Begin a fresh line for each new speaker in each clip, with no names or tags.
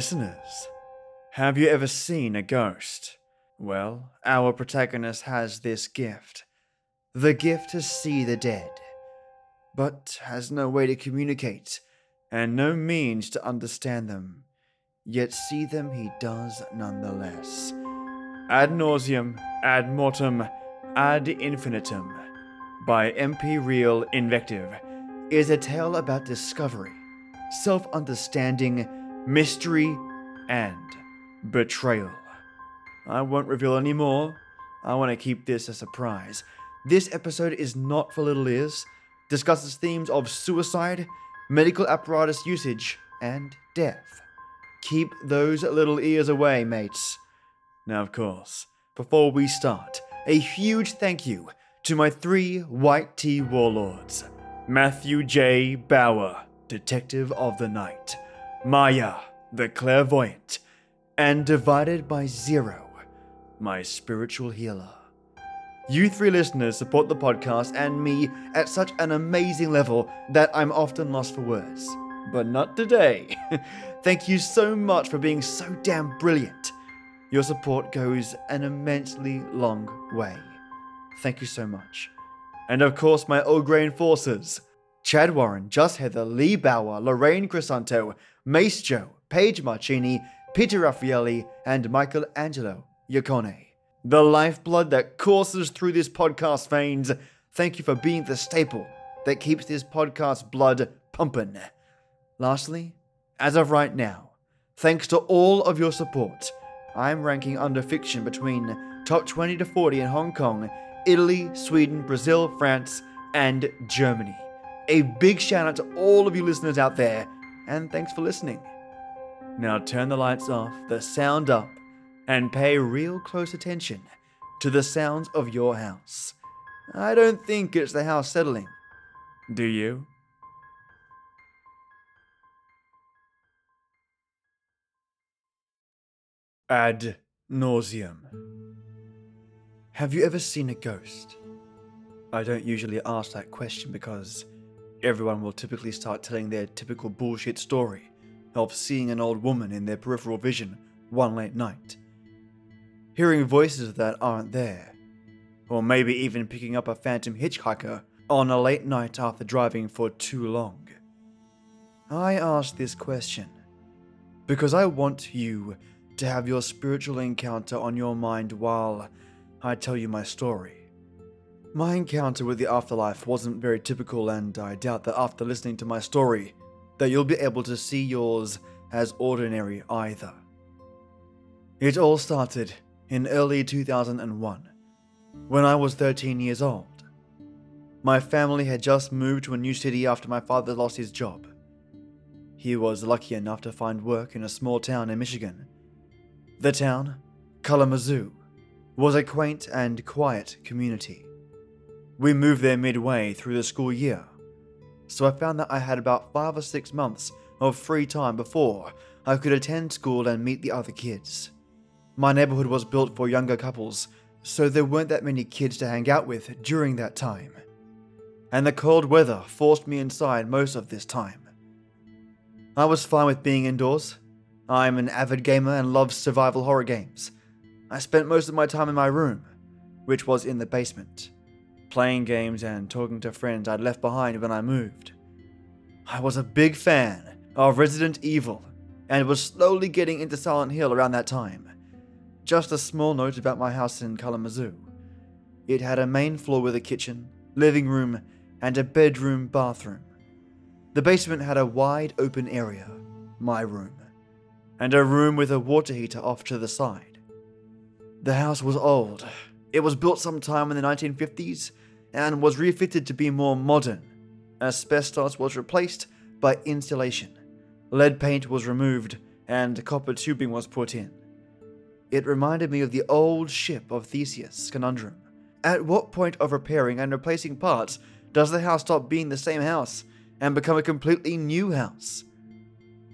Listeners, have you ever seen a ghost? Well, our protagonist has this gift the gift to see the dead, but has no way to communicate and no means to understand them. Yet see them he does nonetheless. Ad nauseam, ad mortem, ad infinitum by MP Real Invective is a tale about discovery, self understanding, mystery, and betrayal. I won't reveal any more. I want to keep this a surprise. This episode is not for little ears, discusses themes of suicide, medical apparatus usage, and death. Keep those little ears away, mates. Now, of course, before we start, a huge thank you to my three white tea warlords Matthew J. Bower, Detective of the Night, Maya, the Clairvoyant, and Divided by Zero, my spiritual healer. You three listeners support the podcast and me at such an amazing level that I'm often lost for words. But not today. Thank you so much for being so damn brilliant. Your support goes an immensely long way. Thank you so much. And of course, my O'Grain forces Chad Warren, Just Heather, Lee Bauer, Lorraine Crisanto, Joe, Paige Marcini, Peter Raffaelli, and Michael Angelo Yacone the lifeblood that courses through this podcast veins. Thank you for being the staple that keeps this podcast blood pumping. Lastly, as of right now, thanks to all of your support, I'm ranking under fiction between top 20 to 40 in Hong Kong, Italy, Sweden, Brazil, France, and Germany. A big shout out to all of you listeners out there, and thanks for listening. Now turn the lights off, the sound up, and pay real close attention to the sounds of your house. I don't think it's the house settling. Do you? Ad nauseam. Have you ever seen a ghost? I don't usually ask that question because everyone will typically start telling their typical bullshit story of seeing an old woman in their peripheral vision one late night hearing voices that aren't there, or maybe even picking up a phantom hitchhiker on a late night after driving for too long. I ask this question because I want you to have your spiritual encounter on your mind while I tell you my story. My encounter with the afterlife wasn't very typical, and I doubt that after listening to my story, that you'll be able to see yours as ordinary either. It all started in early 2001, when I was 13 years old. My family had just moved to a new city after my father lost his job. He was lucky enough to find work in a small town in Michigan. The town, Kalamazoo, was a quaint and quiet community. We moved there midway through the school year, so I found that I had about five or six months of free time before I could attend school and meet the other kids. My neighborhood was built for younger couples, so there weren't that many kids to hang out with during that time. And the cold weather forced me inside most of this time. I was fine with being indoors. I'm an avid gamer and love survival horror games. I spent most of my time in my room, which was in the basement, playing games and talking to friends I'd left behind when I moved. I was a big fan of Resident Evil and was slowly getting into Silent Hill around that time. Just a small note about my house in Kalamazoo. It had a main floor with a kitchen, living room, and a bedroom bathroom. The basement had a wide open area, my room, and a room with a water heater off to the side. The house was old. It was built sometime in the 1950s and was refitted to be more modern. Asbestos was replaced by insulation. Lead paint was removed and copper tubing was put in. It reminded me of the old ship of Theseus conundrum. At what point of repairing and replacing parts does the house stop being the same house and become a completely new house?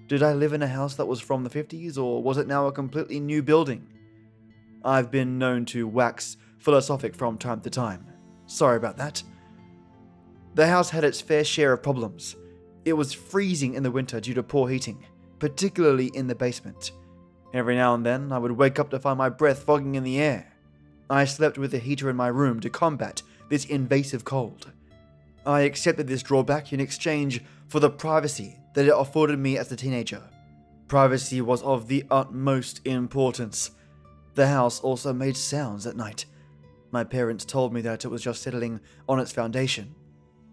Did I live in a house that was from the 50s, or was it now a completely new building? I've been known to wax philosophic from time to time. Sorry about that. The house had its fair share of problems. It was freezing in the winter due to poor heating, particularly in the basement. Every now and then, I would wake up to find my breath fogging in the air. I slept with a heater in my room to combat this invasive cold. I accepted this drawback in exchange for the privacy that it afforded me as a teenager. Privacy was of the utmost importance. The house also made sounds at night. My parents told me that it was just settling on its foundation.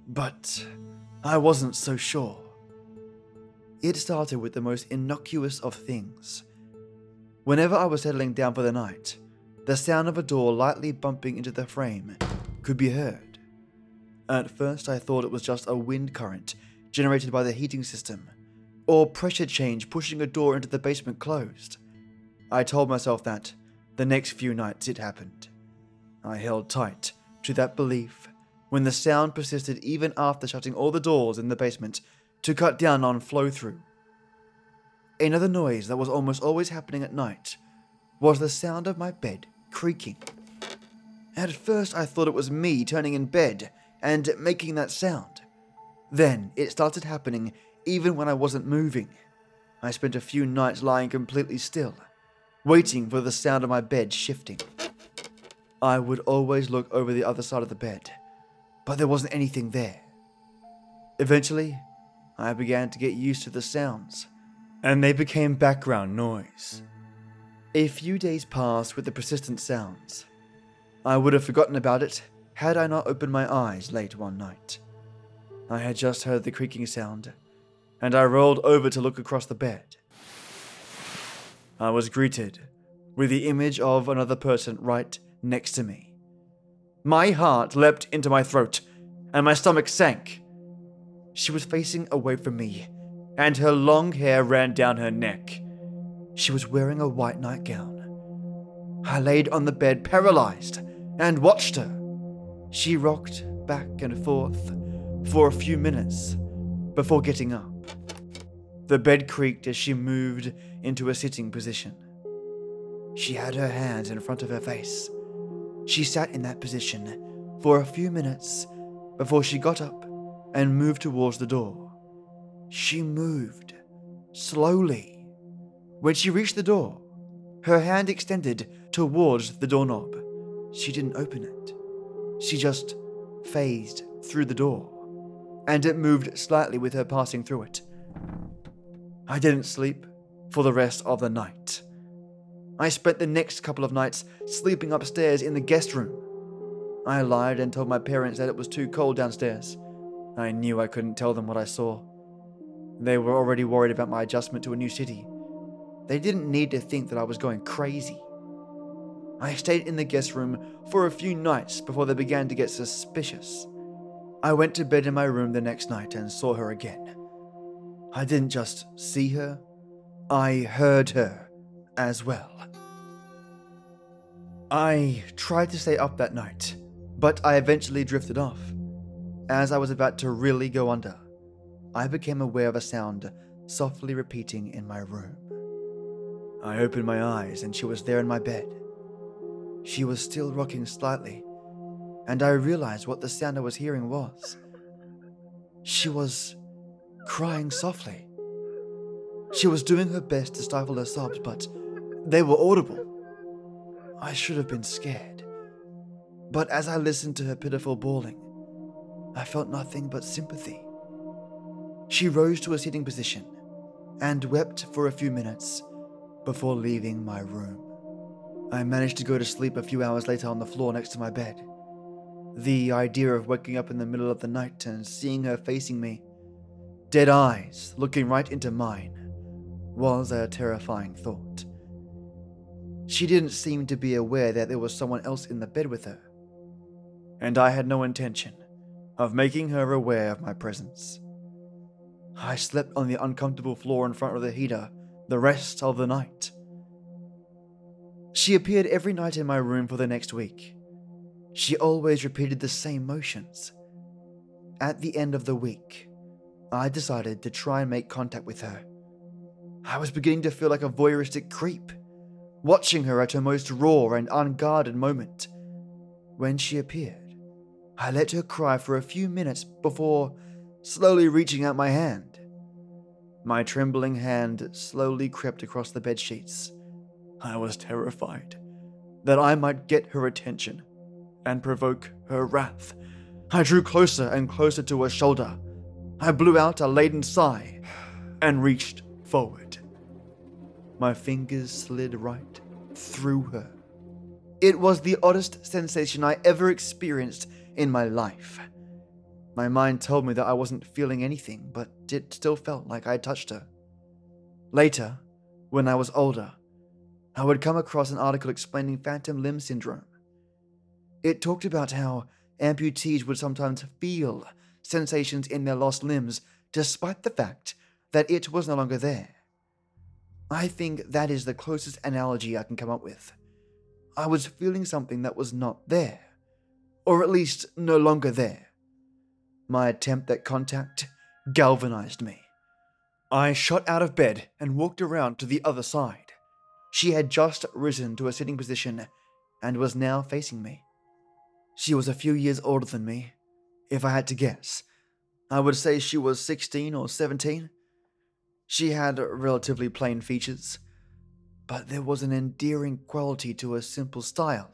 But I wasn't so sure. It started with the most innocuous of things. Whenever I was settling down for the night, the sound of a door lightly bumping into the frame could be heard. At first, I thought it was just a wind current generated by the heating system, or pressure change pushing a door into the basement closed. I told myself that the next few nights it happened. I held tight to that belief when the sound persisted even after shutting all the doors in the basement to cut down on flow through. Another noise that was almost always happening at night was the sound of my bed creaking. At first, I thought it was me turning in bed and making that sound. Then it started happening even when I wasn't moving. I spent a few nights lying completely still, waiting for the sound of my bed shifting. I would always look over the other side of the bed, but there wasn't anything there. Eventually, I began to get used to the sounds and they became background noise. A few days passed with the persistent sounds. I would have forgotten about it had I not opened my eyes late one night. I had just heard the creaking sound, and I rolled over to look across the bed. I was greeted with the image of another person right next to me. My heart leapt into my throat, and my stomach sank. She was facing away from me, and her long hair ran down her neck. She was wearing a white nightgown. I laid on the bed paralyzed and watched her. She rocked back and forth for a few minutes before getting up. The bed creaked as she moved into a sitting position. She had her hands in front of her face. She sat in that position for a few minutes before she got up and moved towards the door. She moved, slowly. When she reached the door, her hand extended towards the doorknob. She didn't open it. She just phased through the door, and it moved slightly with her passing through it. I didn't sleep for the rest of the night. I spent the next couple of nights sleeping upstairs in the guest room. I lied and told my parents that it was too cold downstairs. I knew I couldn't tell them what I saw. They were already worried about my adjustment to a new city. They didn't need to think that I was going crazy. I stayed in the guest room for a few nights before they began to get suspicious. I went to bed in my room the next night and saw her again. I didn't just see her, I heard her as well. I tried to stay up that night, but I eventually drifted off. As I was about to really go under, I became aware of a sound softly repeating in my room. I opened my eyes and she was there in my bed. She was still rocking slightly, and I realized what the sound I was hearing was. She was crying softly. She was doing her best to stifle her sobs, but they were audible. I should have been scared. But as I listened to her pitiful bawling, I felt nothing but sympathy. She rose to a sitting position and wept for a few minutes before leaving my room. I managed to go to sleep a few hours later on the floor next to my bed. The idea of waking up in the middle of the night and seeing her facing me, dead eyes looking right into mine, was a terrifying thought. She didn't seem to be aware that there was someone else in the bed with her, and I had no intention of making her aware of my presence. I slept on the uncomfortable floor in front of the heater the rest of the night. She appeared every night in my room for the next week. She always repeated the same motions. At the end of the week, I decided to try and make contact with her. I was beginning to feel like a voyeuristic creep, watching her at her most raw and unguarded moment. When she appeared, I let her cry for a few minutes before slowly reaching out my hand. My trembling hand slowly crept across the bed sheets. I was terrified that I might get her attention and provoke her wrath. I drew closer and closer to her shoulder. I blew out a laden sigh and reached forward. My fingers slid right through her. It was the oddest sensation I ever experienced in my life. My mind told me that I wasn't feeling anything, but it still felt like I had touched her. Later, when I was older, I would come across an article explaining phantom limb syndrome. It talked about how amputees would sometimes feel sensations in their lost limbs despite the fact that it was no longer there. I think that is the closest analogy I can come up with. I was feeling something that was not there, or at least no longer there. My attempt at contact galvanized me. I shot out of bed and walked around to the other side. She had just risen to a sitting position and was now facing me. She was a few years older than me, if I had to guess. I would say she was 16 or 17. She had relatively plain features, but there was an endearing quality to her simple style.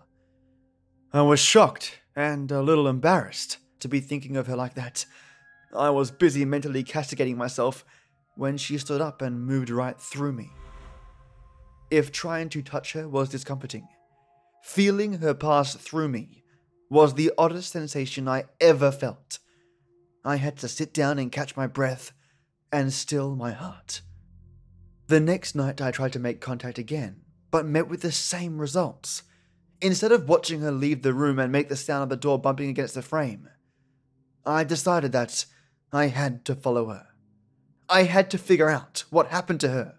I was shocked and a little embarrassed to be thinking of her like that. I was busy mentally castigating myself when she stood up and moved right through me. If trying to touch her was discomforting, feeling her pass through me was the oddest sensation I ever felt. I had to sit down and catch my breath and still my heart. The next night, I tried to make contact again, but met with the same results. Instead of watching her leave the room and make the sound of the door bumping against the frame, I decided that I had to follow her. I had to figure out what happened to her.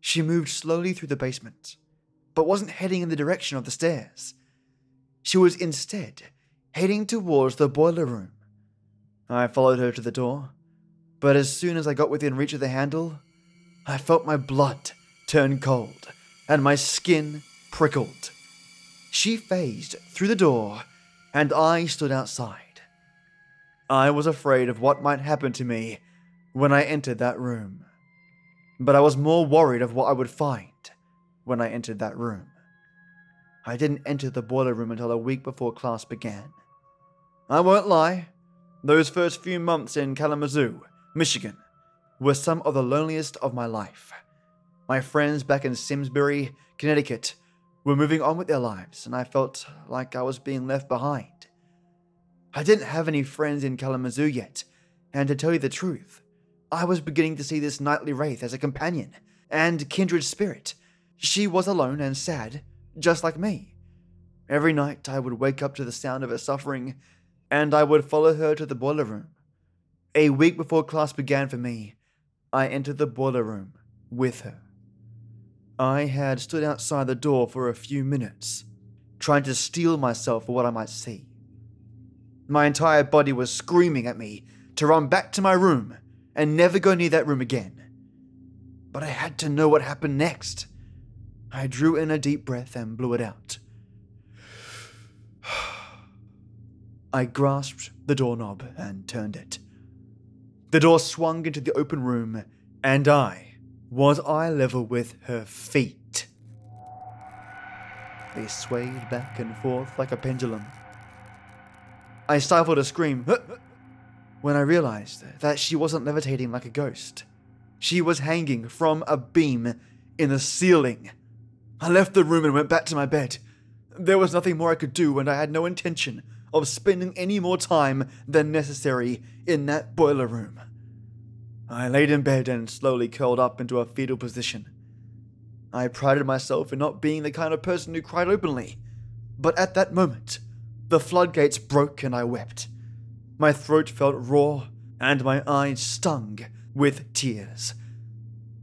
She moved slowly through the basement, but wasn't heading in the direction of the stairs. She was instead heading towards the boiler room. I followed her to the door, but as soon as I got within reach of the handle, I felt my blood turn cold and my skin prickled. She phased through the door, and I stood outside. I was afraid of what might happen to me when I entered that room. But I was more worried of what I would find when I entered that room. I didn't enter the boiler room until a week before class began. I won't lie, those first few months in Kalamazoo, Michigan, were some of the loneliest of my life. My friends back in Simsbury, Connecticut, were moving on with their lives, and I felt like I was being left behind. I didn't have any friends in Kalamazoo yet, and to tell you the truth, I was beginning to see this nightly wraith as a companion and kindred spirit. She was alone and sad, just like me. Every night I would wake up to the sound of her suffering, and I would follow her to the boiler room. A week before class began for me, I entered the boiler room with her. I had stood outside the door for a few minutes, trying to steel myself for what I might see. My entire body was screaming at me to run back to my room and never go near that room again. But I had to know what happened next. I drew in a deep breath and blew it out. I grasped the doorknob and turned it. The door swung into the open room, and I was eye level with her feet. They swayed back and forth like a pendulum I stifled a scream when I realized that she wasn't levitating like a ghost. She was hanging from a beam in the ceiling. I left the room and went back to my bed. There was nothing more I could do, and I had no intention of spending any more time than necessary in that boiler room. I laid in bed and slowly curled up into a fetal position. I prided myself in not being the kind of person who cried openly, but at that moment, the floodgates broke and I wept. My throat felt raw and my eyes stung with tears.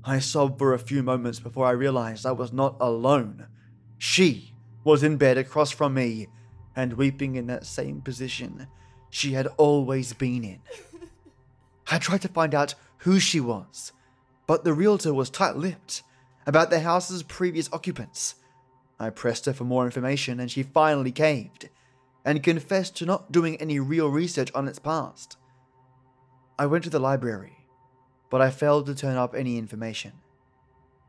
I sobbed for a few moments before I realized I was not alone. She was in bed across from me and weeping in that same position she had always been in. I tried to find out who she was, but the realtor was tight lipped about the house's previous occupants. I pressed her for more information and she finally caved and confessed to not doing any real research on its past. I went to the library, but I failed to turn up any information.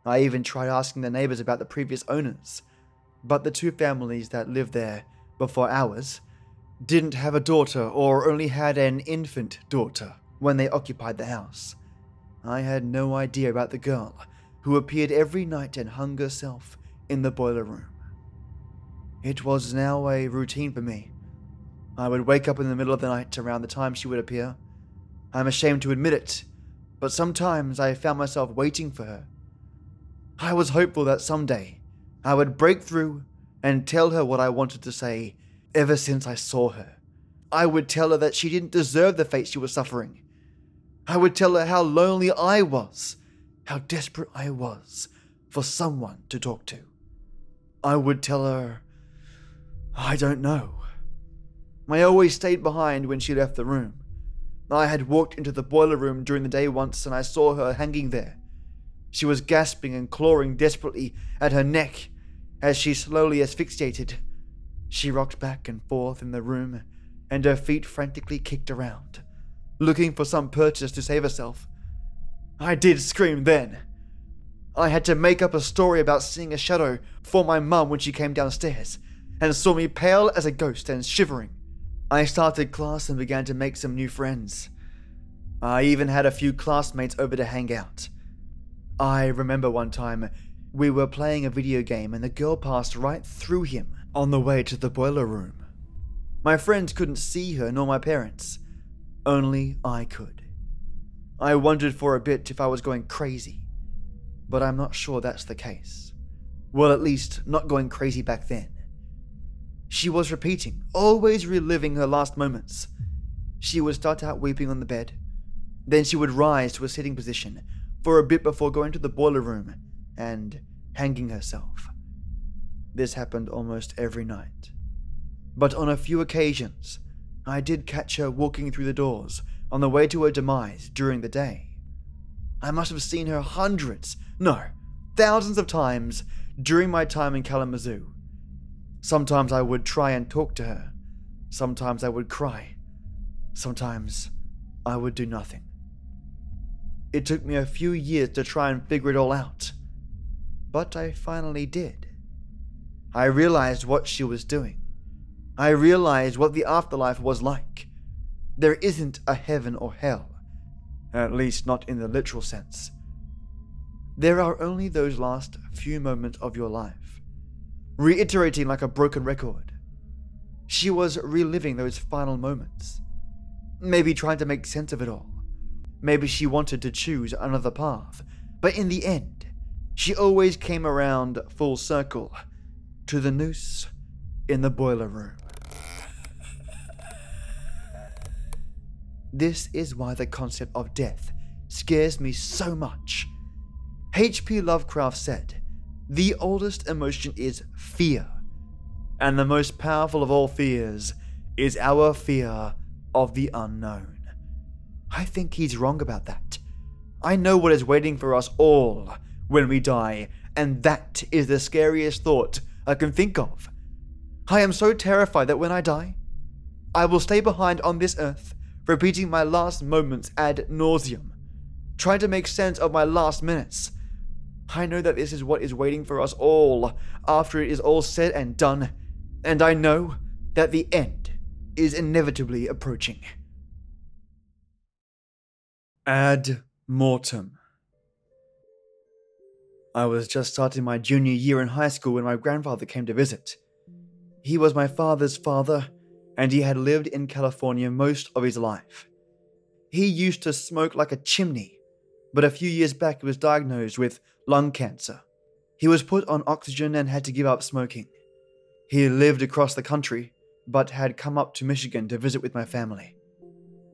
I even tried asking the neighbors about the previous owners, but the two families that lived there before ours didn't have a daughter or only had an infant daughter when they occupied the house. I had no idea about the girl who appeared every night and hung herself in the boiler room. It was now a routine for me. I would wake up in the middle of the night around the time she would appear. I'm ashamed to admit it, but sometimes I found myself waiting for her. I was hopeful that someday I would break through and tell her what I wanted to say ever since I saw her. I would tell her that she didn't deserve the fate she was suffering. I would tell her how lonely I was, how desperate I was for someone to talk to. I would tell her, I don't know. I always stayed behind when she left the room. I had walked into the boiler room during the day once and I saw her hanging there. She was gasping and clawing desperately at her neck as she slowly asphyxiated. She rocked back and forth in the room, and her feet frantically kicked around, looking for some purchase to save herself. I did scream then. I had to make up a story about seeing a shadow for my mum when she came downstairs and saw me pale as a ghost and shivering. I started class and began to make some new friends. I even had a few classmates over to hang out. I remember one time we were playing a video game and the girl passed right through him on the way to the boiler room. My friends couldn't see her nor my parents. Only I could. I wondered for a bit if I was going crazy, but I'm not sure that's the case. Well, at least, not going crazy back then. She was repeating, always reliving her last moments. She would start out weeping on the bed. Then she would rise to a sitting position for a bit before going to the boiler room and hanging herself. This happened almost every night. But on a few occasions, I did catch her walking through the doors on the way to her demise during the day. I must have seen her hundreds, no, thousands of times during my time in Kalamazoo. Sometimes I would try and talk to her. Sometimes I would cry. Sometimes I would do nothing. It took me a few years to try and figure it all out. But I finally did. I realized what she was doing. I realized what the afterlife was like. There isn't a heaven or hell, at least not in the literal sense. There are only those last few moments of your life, reiterating like a broken record. She was reliving those final moments, maybe trying to make sense of it all. Maybe she wanted to choose another path, but in the end, she always came around full circle to the noose in the boiler room. This is why the concept of death scares me so much. H.P. Lovecraft said, The oldest emotion is fear, and the most powerful of all fears is our fear of the unknown. I think he's wrong about that. I know what is waiting for us all when we die, and that is the scariest thought I can think of. I am so terrified that when I die, I will stay behind on this earth, repeating my last moments ad nauseam, trying to make sense of my last minutes. I know that this is what is waiting for us all after it is all said and done, and I know that the end is inevitably approaching. Ad mortem. I was just starting my junior year in high school when my grandfather came to visit. He was my father's father, and he had lived in California most of his life. He used to smoke like a chimney, but a few years back he was diagnosed with lung cancer. He was put on oxygen and had to give up smoking. He lived across the country, but had come up to Michigan to visit with my family.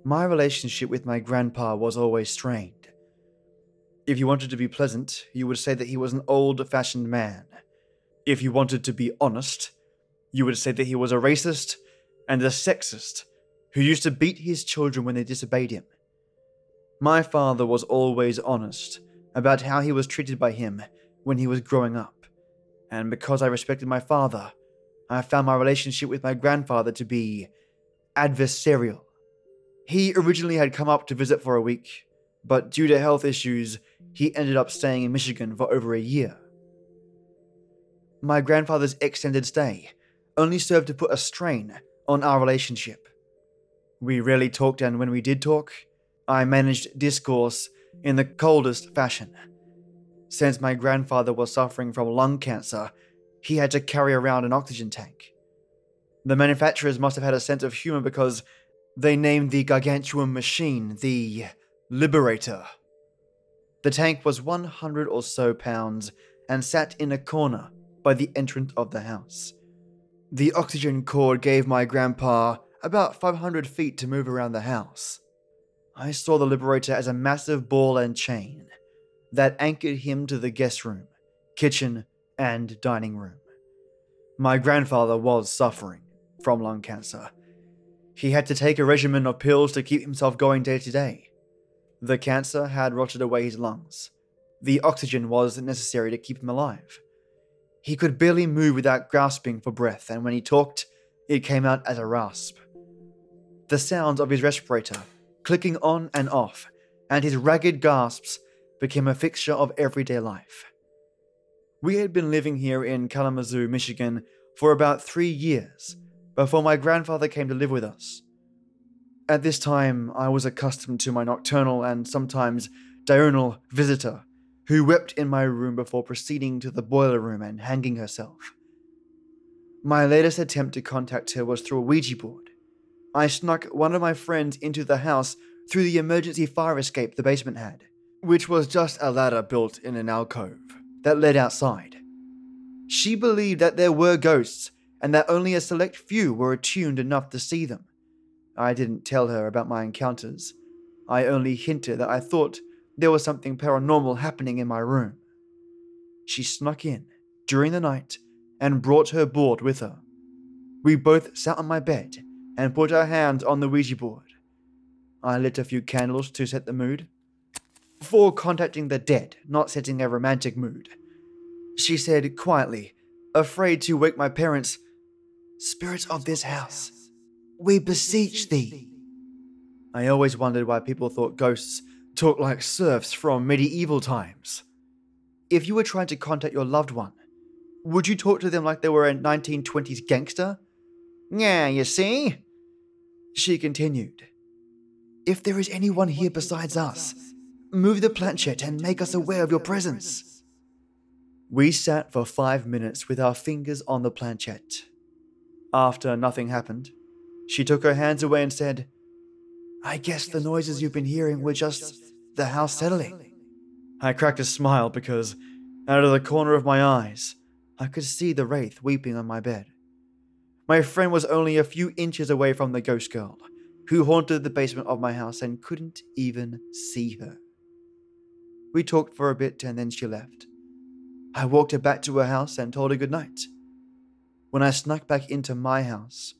My relationship with my grandpa was always strained. If you wanted to be pleasant, you would say that he was an old fashioned man. If you wanted to be honest, you would say that he was a racist and a sexist who used to beat his children when they disobeyed him. My father was always honest about how he was treated by him when he was growing up, and because I respected my father, I found my relationship with my grandfather to be adversarial. He originally had come up to visit for a week, but due to health issues, he ended up staying in Michigan for over a year. My grandfather's extended stay only served to put a strain on our relationship. We rarely talked, and when we did talk, I managed discourse in the coldest fashion. Since my grandfather was suffering from lung cancer, he had to carry around an oxygen tank. The manufacturers must have had a sense of humor because they named the gargantuan machine the Liberator. The tank was 100 or so pounds and sat in a corner by the entrance of the house. The oxygen cord gave my grandpa about 500 feet to move around the house. I saw the Liberator as a massive ball and chain that anchored him to the guest room, kitchen, and dining room. My grandfather was suffering from lung cancer. He had to take a regimen of pills to keep himself going day to day. The cancer had rotted away his lungs. The oxygen was necessary to keep him alive. He could barely move without gasping for breath, and when he talked, it came out as a rasp. The sounds of his respirator clicking on and off, and his ragged gasps became a fixture of everyday life. We had been living here in Kalamazoo, Michigan for about three years before my grandfather came to live with us. At this time, I was accustomed to my nocturnal and sometimes diurnal visitor, who wept in my room before proceeding to the boiler room and hanging herself. My latest attempt to contact her was through a Ouija board. I snuck one of my friends into the house through the emergency fire escape the basement had, which was just a ladder built in an alcove that led outside. She believed that there were ghosts and that only a select few were attuned enough to see them. I didn't tell her about my encounters. I only hinted that I thought there was something paranormal happening in my room. She snuck in during the night and brought her board with her. We both sat on my bed and put our hands on the Ouija board. I lit a few candles to set the mood. For contacting the dead, not setting a romantic mood. She said quietly, afraid to wake my parents, Spirits of this house, we beseech thee. I always wondered why people thought ghosts talk like serfs from medieval times. If you were trying to contact your loved one, would you talk to them like they were a 1920s gangster? Yeah, you see? She continued. If there is anyone here besides us, move the planchette and make us aware of your presence. We sat for five minutes with our fingers on the planchette. After nothing happened, she took her hands away and said, I guess the noises you've been hearing were just the house settling. I cracked a smile because, out of the corner of my eyes, I could see the wraith weeping on my bed. My friend was only a few inches away from the ghost girl, who haunted the basement of my house and couldn't even see her. We talked for a bit and then she left. I walked her back to her house and told her good night. When I snuck back into my house,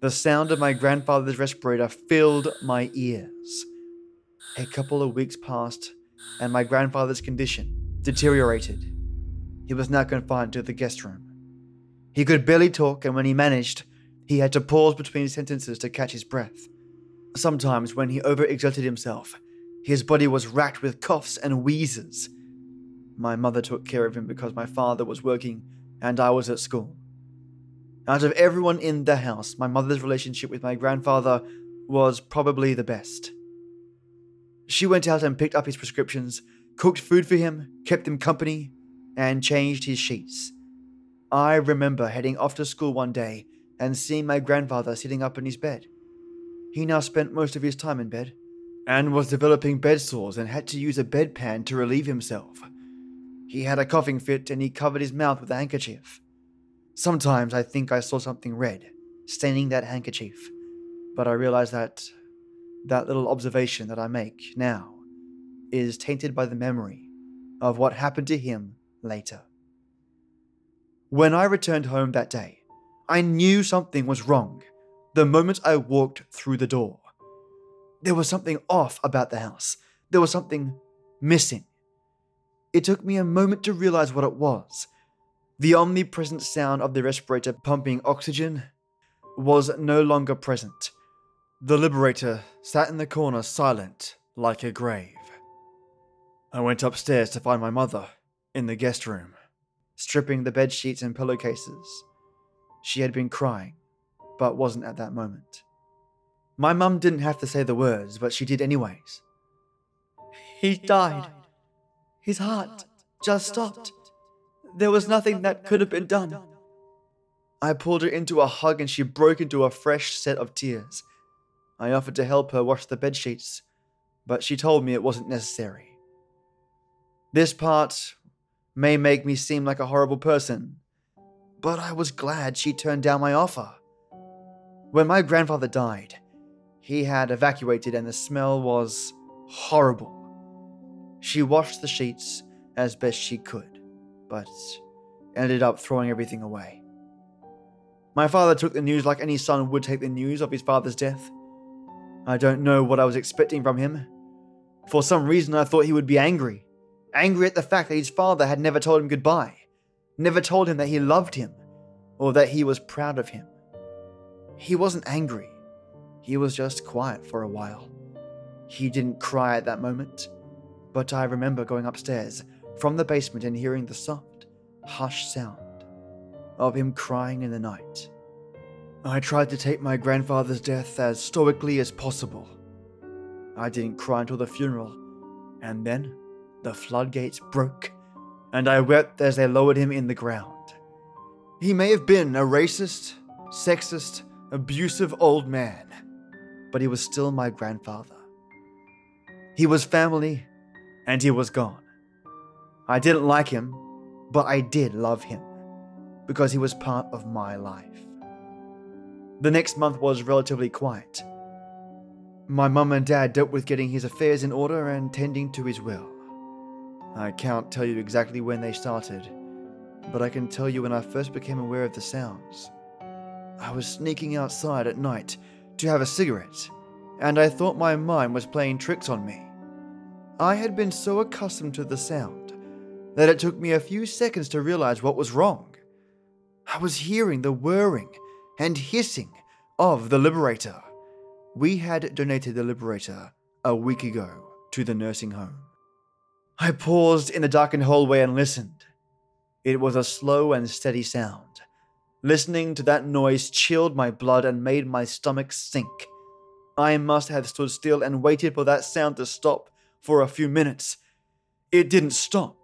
the sound of my grandfather's respirator filled my ears. A couple of weeks passed, and my grandfather's condition deteriorated. He was now confined to the guest room. He could barely talk, and when he managed, he had to pause between sentences to catch his breath. Sometimes, when he overexerted himself, his body was racked with coughs and wheezes. My mother took care of him because my father was working and I was at school. Out of everyone in the house, my mother's relationship with my grandfather was probably the best. She went out and picked up his prescriptions, cooked food for him, kept him company, and changed his sheets. I remember heading off to school one day and seeing my grandfather sitting up in his bed. He now spent most of his time in bed and was developing bed sores and had to use a bedpan to relieve himself. He had a coughing fit and he covered his mouth with a handkerchief. Sometimes I think I saw something red staining that handkerchief, but I realize that that little observation that I make now is tainted by the memory of what happened to him later. When I returned home that day, I knew something was wrong the moment I walked through the door. There was something off about the house. There was something missing. It took me a moment to realize what it was, the omnipresent sound of the respirator pumping oxygen was no longer present. The Liberator sat in the corner silent like a grave. I went upstairs to find my mother in the guest room, stripping the bed sheets and pillowcases. She had been crying, but wasn't at that moment. My mum didn't have to say the words, but she did anyways. He died. His heart just stopped. There was nothing that could have been done. I pulled her into a hug and she broke into a fresh set of tears. I offered to help her wash the bed sheets, but she told me it wasn't necessary. This part may make me seem like a horrible person, but I was glad she turned down my offer. When my grandfather died, he had evacuated and the smell was horrible. She washed the sheets as best she could, but ended up throwing everything away. My father took the news like any son would take the news of his father's death. I don't know what I was expecting from him. For some reason, I thought he would be angry. Angry at the fact that his father had never told him goodbye, never told him that he loved him, or that he was proud of him. He wasn't angry. He was just quiet for a while. He didn't cry at that moment, but I remember going upstairs from the basement and hearing the soft, hushed sound of him crying in the night. I tried to take my grandfather's death as stoically as possible. I didn't cry until the funeral, and then the floodgates broke, and I wept as they lowered him in the ground. He may have been a racist, sexist, abusive old man, but he was still my grandfather. He was family, and he was gone. I didn't like him, but I did love him because he was part of my life. The next month was relatively quiet. My mum and dad dealt with getting his affairs in order and tending to his will. I can't tell you exactly when they started, but I can tell you when I first became aware of the sounds. I was sneaking outside at night to have a cigarette, and I thought my mind was playing tricks on me. I had been so accustomed to the sound that it took me a few seconds to realize what was wrong. I was hearing the whirring and hissing of the Liberator. We had donated the Liberator a week ago to the nursing home. I paused in the darkened hallway and listened. It was a slow and steady sound. Listening to that noise chilled my blood and made my stomach sink. I must have stood still and waited for that sound to stop for a few minutes. It didn't stop.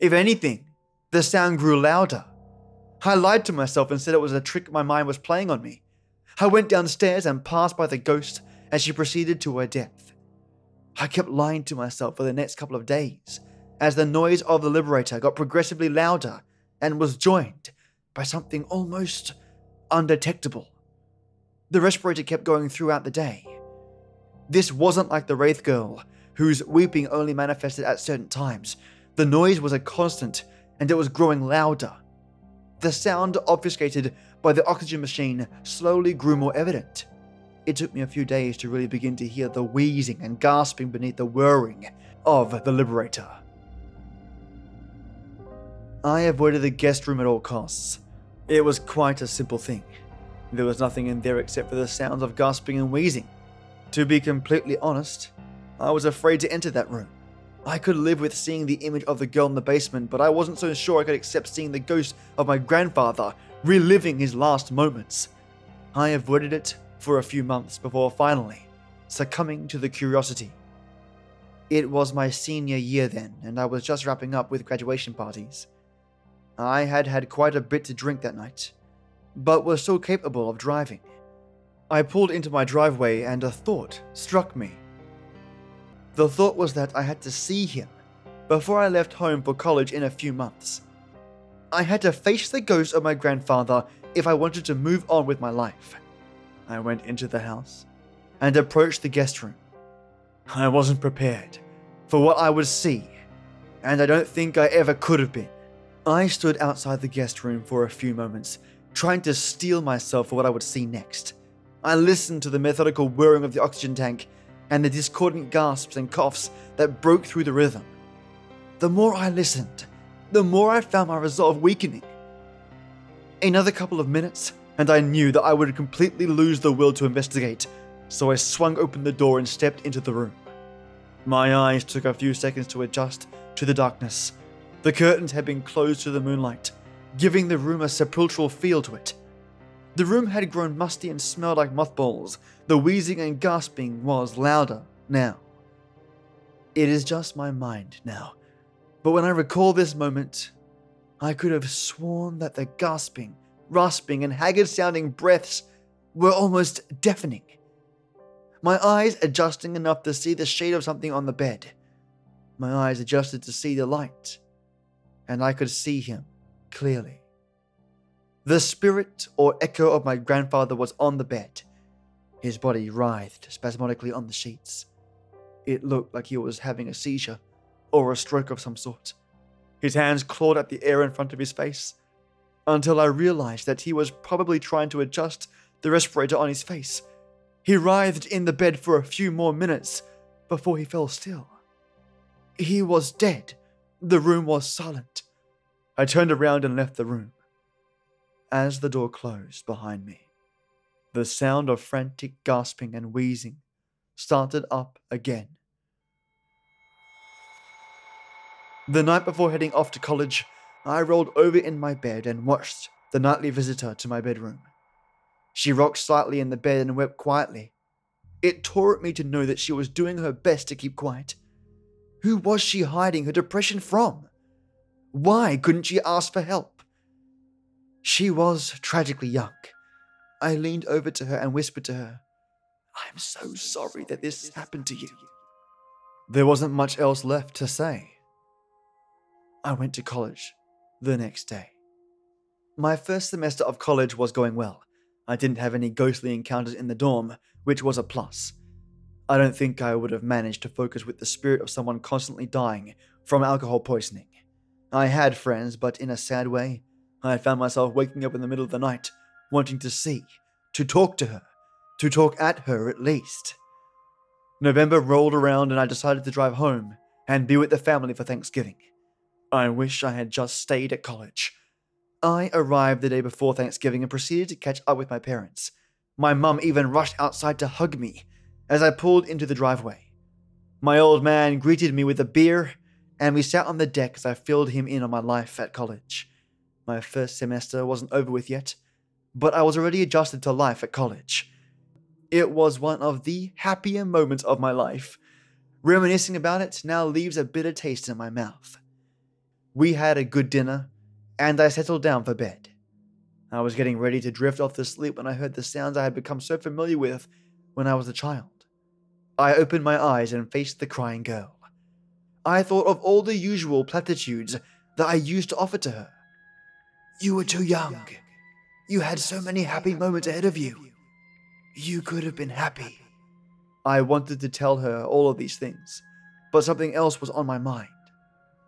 If anything, the sound grew louder. I lied to myself and said it was a trick my mind was playing on me. I went downstairs and passed by the ghost as she proceeded to her death. I kept lying to myself for the next couple of days as the noise of the Liberator got progressively louder and was joined by something almost undetectable. The respirator kept going throughout the day. This wasn't like the Wraith Girl, whose weeping only manifested at certain times. The noise was a constant and it was growing louder the sound obfuscated by the oxygen machine slowly grew more evident. It took me a few days to really begin to hear the wheezing and gasping beneath the whirring of the Liberator. I avoided the guest room at all costs. It was quite a simple thing. There was nothing in there except for the sounds of gasping and wheezing. To be completely honest, I was afraid to enter that room. I could live with seeing the image of the girl in the basement, but I wasn't so sure I could accept seeing the ghost of my grandfather reliving his last moments. I avoided it for a few months before finally succumbing to the curiosity. It was my senior year then, and I was just wrapping up with graduation parties. I had had quite a bit to drink that night, but was still capable of driving. I pulled into my driveway and a thought struck me. The thought was that I had to see him before I left home for college in a few months. I had to face the ghost of my grandfather if I wanted to move on with my life. I went into the house and approached the guest room. I wasn't prepared for what I would see, and I don't think I ever could have been. I stood outside the guest room for a few moments, trying to steel myself for what I would see next. I listened to the methodical whirring of the oxygen tank and the discordant gasps and coughs that broke through the rhythm. The more I listened, the more I found my resolve weakening. Another couple of minutes, and I knew that I would completely lose the will to investigate, so I swung open the door and stepped into the room. My eyes took a few seconds to adjust to the darkness. The curtains had been closed to the moonlight, giving the room a sepulchral feel to it. The room had grown musty and smelled like mothballs. The wheezing and gasping was louder now. It is just my mind now, but when I recall this moment, I could have sworn that the gasping, rasping, and haggard sounding breaths were almost deafening. My eyes adjusting enough to see the shade of something on the bed. My eyes adjusted to see the light, and I could see him clearly. The spirit or echo of my grandfather was on the bed. His body writhed spasmodically on the sheets. It looked like he was having a seizure or a stroke of some sort. His hands clawed at the air in front of his face until I realized that he was probably trying to adjust the respirator on his face. He writhed in the bed for a few more minutes before he fell still. He was dead. The room was silent. I turned around and left the room. As the door closed behind me, the sound of frantic gasping and wheezing started up again. The night before heading off to college, I rolled over in my bed and watched the nightly visitor to my bedroom. She rocked slightly in the bed and wept quietly. It tore at me to know that she was doing her best to keep quiet. Who was she hiding her depression from? Why couldn't she ask for help? She was tragically young. I leaned over to her and whispered to her, I'm so sorry that this happened to you. There wasn't much else left to say. I went to college the next day. My first semester of college was going well. I didn't have any ghostly encounters in the dorm, which was a plus. I don't think I would have managed to focus with the spirit of someone constantly dying from alcohol poisoning. I had friends, but in a sad way, I found myself waking up in the middle of the night, wanting to see, to talk to her, to talk at her at least. November rolled around and I decided to drive home and be with the family for Thanksgiving. I wish I had just stayed at college. I arrived the day before Thanksgiving and proceeded to catch up with my parents. My mum even rushed outside to hug me as I pulled into the driveway. My old man greeted me with a beer, and we sat on the deck as I filled him in on my life at college. My first semester wasn't over with yet, but I was already adjusted to life at college. It was one of the happier moments of my life. Reminiscing about it now leaves a bitter taste in my mouth. We had a good dinner, and I settled down for bed. I was getting ready to drift off to sleep when I heard the sounds I had become so familiar with when I was a child. I opened my eyes and faced the crying girl. I thought of all the usual platitudes that I used to offer to her. You were too young. You had so many happy moments ahead of you. You could have been happy. I wanted to tell her all of these things, but something else was on my mind.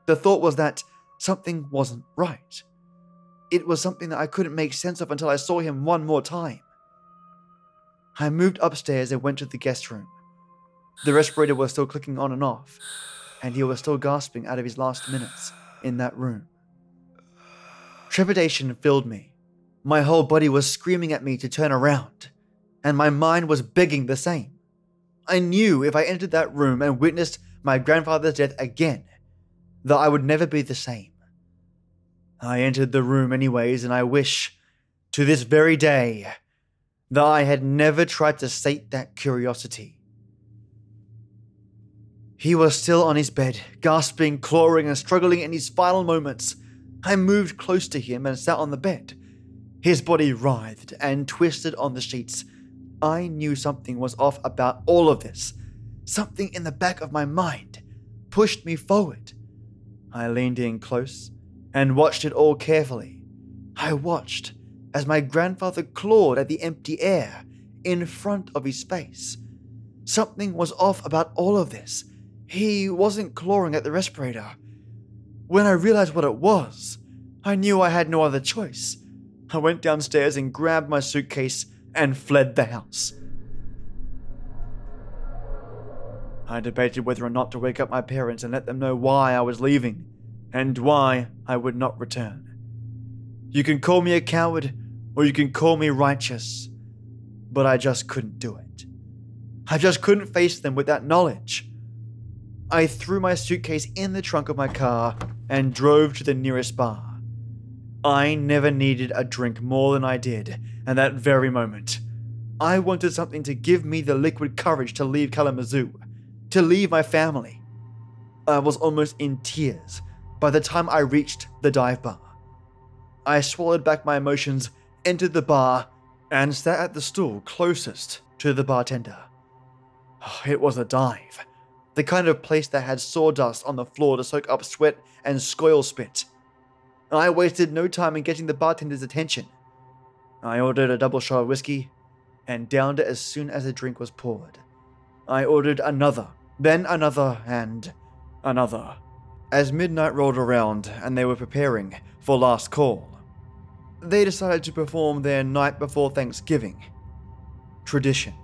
The thought was that something wasn't right. It was something that I couldn't make sense of until I saw him one more time. I moved upstairs and went to the guest room. The respirator was still clicking on and off, and he was still gasping out of his last minutes in that room. Trepidation filled me. My whole body was screaming at me to turn around, and my mind was begging the same. I knew if I entered that room and witnessed my grandfather's death again, that I would never be the same. I entered the room anyways, and I wish, to this very day, that I had never tried to sate that curiosity. He was still on his bed, gasping, clawing, and struggling in his final moments. I moved close to him and sat on the bed. His body writhed and twisted on the sheets. I knew something was off about all of this. Something in the back of my mind pushed me forward. I leaned in close and watched it all carefully. I watched as my grandfather clawed at the empty air in front of his face. Something was off about all of this. He wasn't clawing at the respirator. When I realized what it was, I knew I had no other choice. I went downstairs and grabbed my suitcase and fled the house. I debated whether or not to wake up my parents and let them know why I was leaving and why I would not return. You can call me a coward or you can call me righteous, but I just couldn't do it. I just couldn't face them with that knowledge. I threw my suitcase in the trunk of my car and drove to the nearest bar. I never needed a drink more than I did at that very moment. I wanted something to give me the liquid courage to leave Kalamazoo, to leave my family. I was almost in tears by the time I reached the dive bar. I swallowed back my emotions, entered the bar, and sat at the stool closest to the bartender. It was a dive the kind of place that had sawdust on the floor to soak up sweat and scoil spit. I wasted no time in getting the bartender's attention. I ordered a double shot of whiskey and downed it as soon as the drink was poured. I ordered another, then another, and another. As midnight rolled around and they were preparing for last call, they decided to perform their night before Thanksgiving tradition.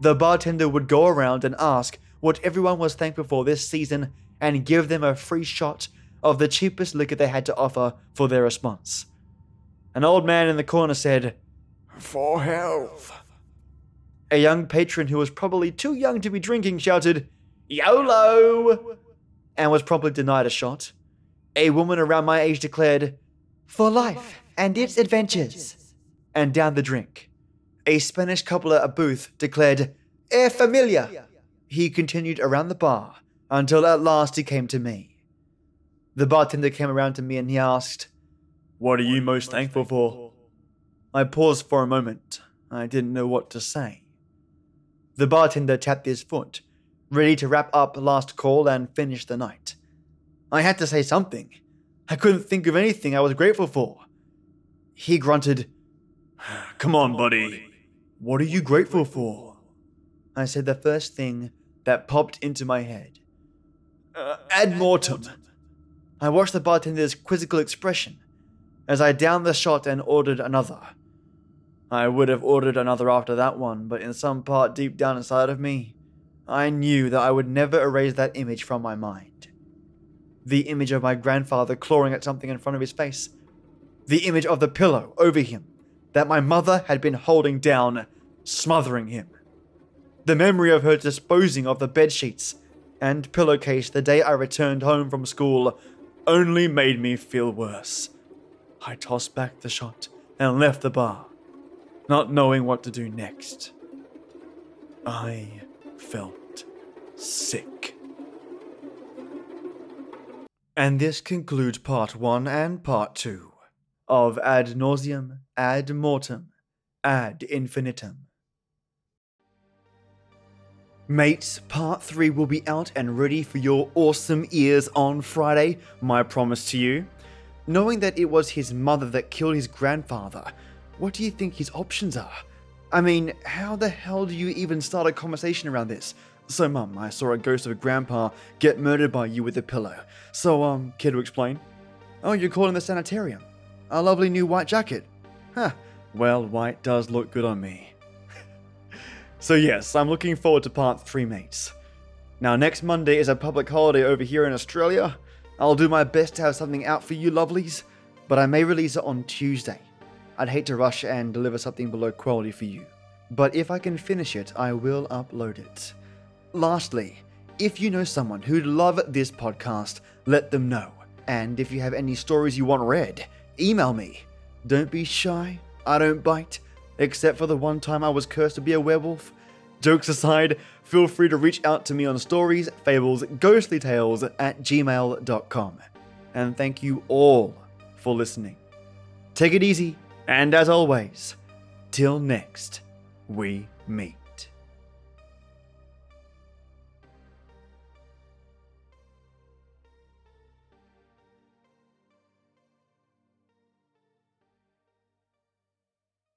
The bartender would go around and ask what everyone was thankful for this season and give them a free shot of the cheapest liquor they had to offer for their response. An old man in the corner said, For health. A young patron who was probably too young to be drinking shouted, YOLO! and was promptly denied a shot. A woman around my age declared, For life and its adventures, and down the drink. A Spanish couple at a booth declared, E familia, he continued around the bar until at last he came to me. The bartender came around to me and he asked, What are you most thankful for? I paused for a moment. I didn't know what to say. The bartender tapped his foot, ready to wrap up last call and finish the night. I had to say something. I couldn't think of anything I was grateful for. He grunted, Come on, buddy. What are you grateful for? I said the first thing that popped into my head. Uh, ad mortem. I watched the bartender's quizzical expression as I downed the shot and ordered another. I would have ordered another after that one, but in some part deep down inside of me, I knew that I would never erase that image from my mind. The image of my grandfather clawing at something in front of his face. The image of the pillow over him that my mother had been holding down, smothering him. The memory of her disposing of the bed sheets and pillowcase the day I returned home from school only made me feel worse. I tossed back the shot and left the bar, not knowing what to do next. I felt sick. And this concludes part one and part two of Ad Nauseam, Ad Mortem, Ad Infinitum. Mates, part 3 will be out and ready for your awesome ears on Friday, my promise to you. Knowing that it was his mother that killed his grandfather, what do you think his options are? I mean, how the hell do you even start a conversation around this? So, mum, I saw a ghost of a grandpa get murdered by you with a pillow. So, um, care to explain? Oh, you're calling the sanitarium. A lovely new white jacket. Huh. Well, white does look good on me. So, yes, I'm looking forward to part 3, mates. Now, next Monday is a public holiday over here in Australia. I'll do my best to have something out for you lovelies, but I may release it on Tuesday. I'd hate to rush and deliver something below quality for you, but if I can finish it, I will upload it. Lastly, if you know someone who'd love this podcast, let them know. And if you have any stories you want read, email me. Don't be shy, I don't bite except for the one time I was cursed to be a werewolf. Jokes aside, feel free to reach out to me on stories, fables, ghostly tales at gmail.com. And thank you all for listening. Take it easy, and as always, till next we meet.